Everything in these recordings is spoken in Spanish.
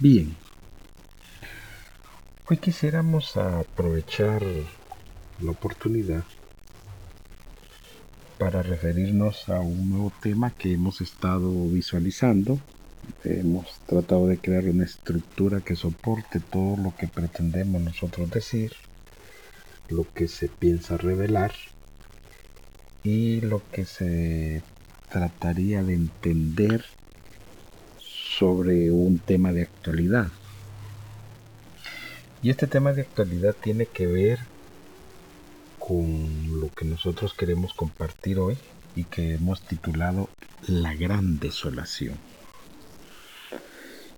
Bien, hoy quisiéramos aprovechar la oportunidad para referirnos a un nuevo tema que hemos estado visualizando. Hemos tratado de crear una estructura que soporte todo lo que pretendemos nosotros decir, lo que se piensa revelar y lo que se trataría de entender sobre un tema de actualidad. Y este tema de actualidad tiene que ver con lo que nosotros queremos compartir hoy y que hemos titulado La gran desolación.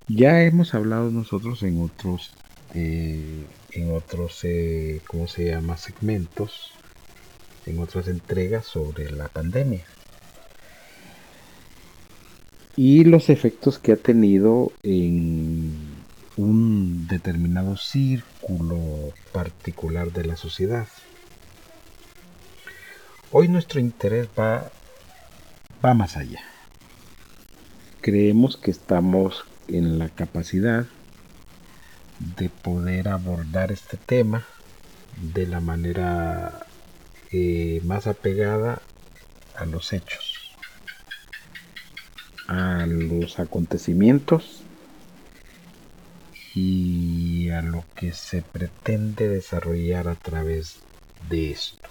Ya hemos hablado nosotros en otros, eh, en otros, eh, ¿cómo se llama? Segmentos, en otras entregas sobre la pandemia y los efectos que ha tenido en un determinado círculo particular de la sociedad. Hoy nuestro interés va, va más allá. Creemos que estamos en la capacidad de poder abordar este tema de la manera eh, más apegada a los hechos a los acontecimientos y a lo que se pretende desarrollar a través de esto.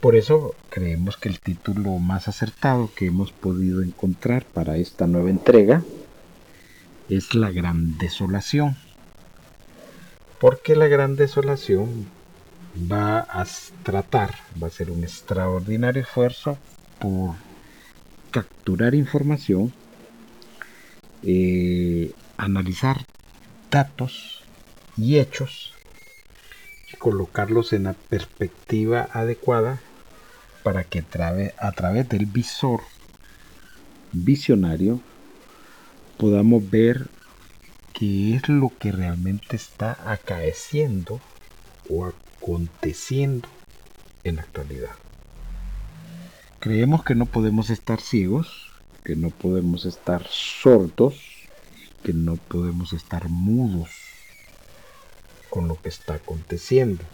Por eso creemos que el título más acertado que hemos podido encontrar para esta nueva entrega es La Gran Desolación. Porque la Gran Desolación va a tratar, va a ser un extraordinario esfuerzo por capturar información, eh, analizar datos y hechos y colocarlos en la perspectiva adecuada para que a través del visor visionario podamos ver qué es lo que realmente está acaeciendo o aconteciendo en la actualidad. Creemos que no podemos estar ciegos, que no podemos estar sordos, que no podemos estar mudos con lo que está aconteciendo.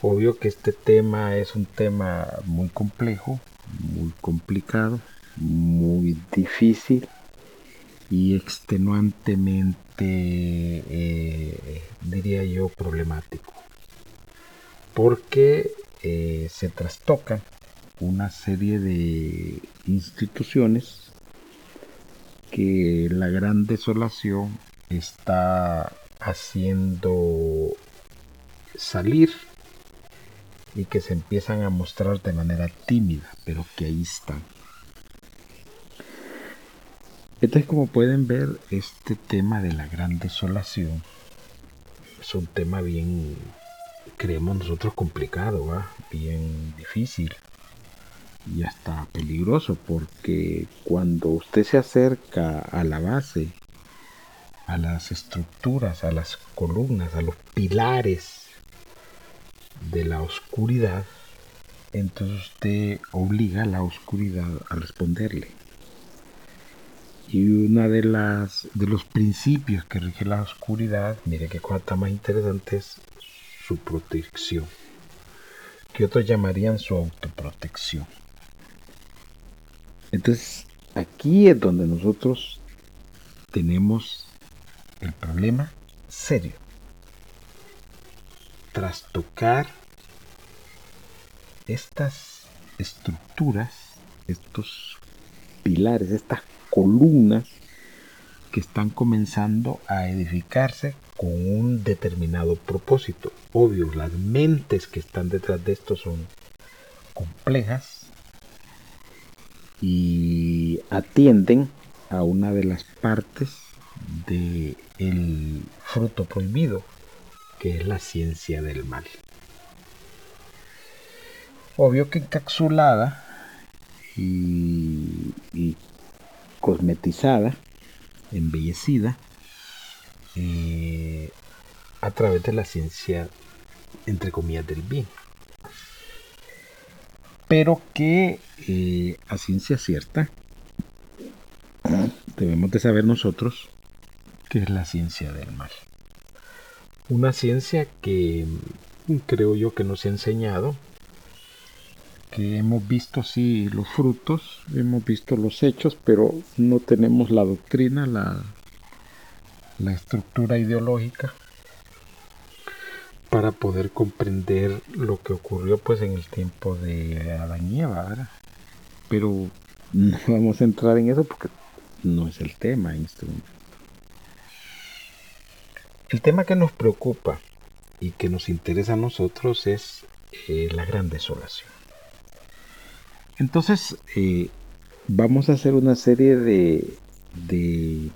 Obvio que este tema es un tema muy complejo, muy complicado, muy difícil y extenuantemente, eh, diría yo, problemático. Porque eh, se trastocan una serie de instituciones que la gran desolación está haciendo salir y que se empiezan a mostrar de manera tímida, pero que ahí están. Entonces, como pueden ver, este tema de la gran desolación es un tema bien, creemos nosotros, complicado, bien difícil y hasta peligroso porque cuando usted se acerca a la base, a las estructuras, a las columnas, a los pilares de la oscuridad, entonces usted obliga a la oscuridad a responderle. Y una de las de los principios que rige la oscuridad, mire qué cosa más interesante es su protección, que otros llamarían su autoprotección. Entonces, aquí es donde nosotros tenemos el problema serio. Trastocar estas estructuras, estos pilares, estas columnas que están comenzando a edificarse con un determinado propósito. Obvio, las mentes que están detrás de esto son complejas, y atienden a una de las partes del el fruto prohibido, que es la ciencia del mal. Obvio que encapsulada y, cosmetizada, embellecida, eh, a través de la ciencia, entre comillas, del bien pero que eh, a ciencia cierta debemos de saber nosotros qué es la ciencia del mal. Una ciencia que creo yo que nos ha enseñado que hemos visto sí los frutos, hemos visto los hechos, pero no tenemos la doctrina, la, la estructura ideológica para poder comprender lo que ocurrió pues en el tiempo de Adán y Eva, Pero no vamos a entrar en eso porque no es el tema en. El tema que nos preocupa y que nos interesa a nosotros es eh, la gran desolación. Entonces, eh, vamos a hacer una serie de, de,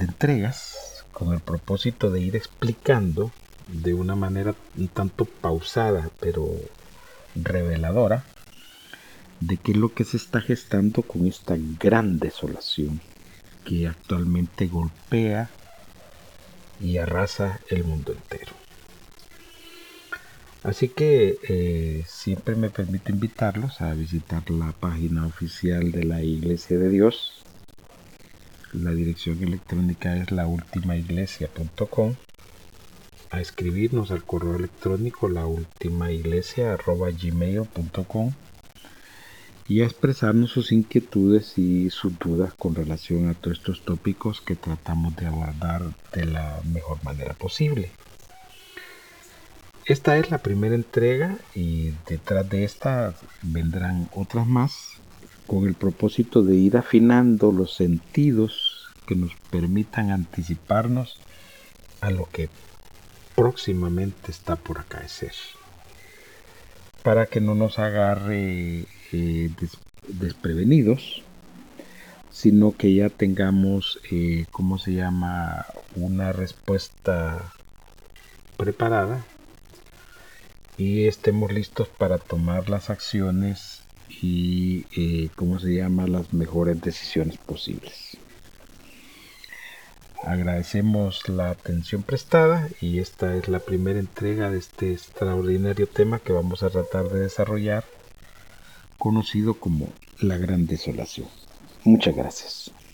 entregas con el propósito de ir explicando de una manera un tanto pausada, pero reveladora, de qué es lo que se está gestando con esta gran desolación que actualmente golpea y arrasa el mundo entero. Así que eh, siempre me permito invitarlos a visitar la página oficial de la Iglesia de Dios. La dirección electrónica es laultimaiglesia.com. A escribirnos al correo electrónico laultimaiglesia.gmail.com y a expresarnos sus inquietudes y sus dudas con relación a todos estos tópicos que tratamos de abordar de la mejor manera posible. Esta es la primera entrega y detrás de esta vendrán otras más con el propósito de ir afinando los sentidos que nos permitan anticiparnos a lo que próximamente está por acaecer. Para que no nos agarre eh, desprevenidos, sino que ya tengamos, eh, ¿cómo se llama?, una respuesta preparada y estemos listos para tomar las acciones y, eh, ¿cómo se llama?, las mejores decisiones posibles. Agradecemos la atención prestada y esta es la primera entrega de este extraordinario tema que vamos a tratar de desarrollar, conocido como la gran desolación. Muchas gracias.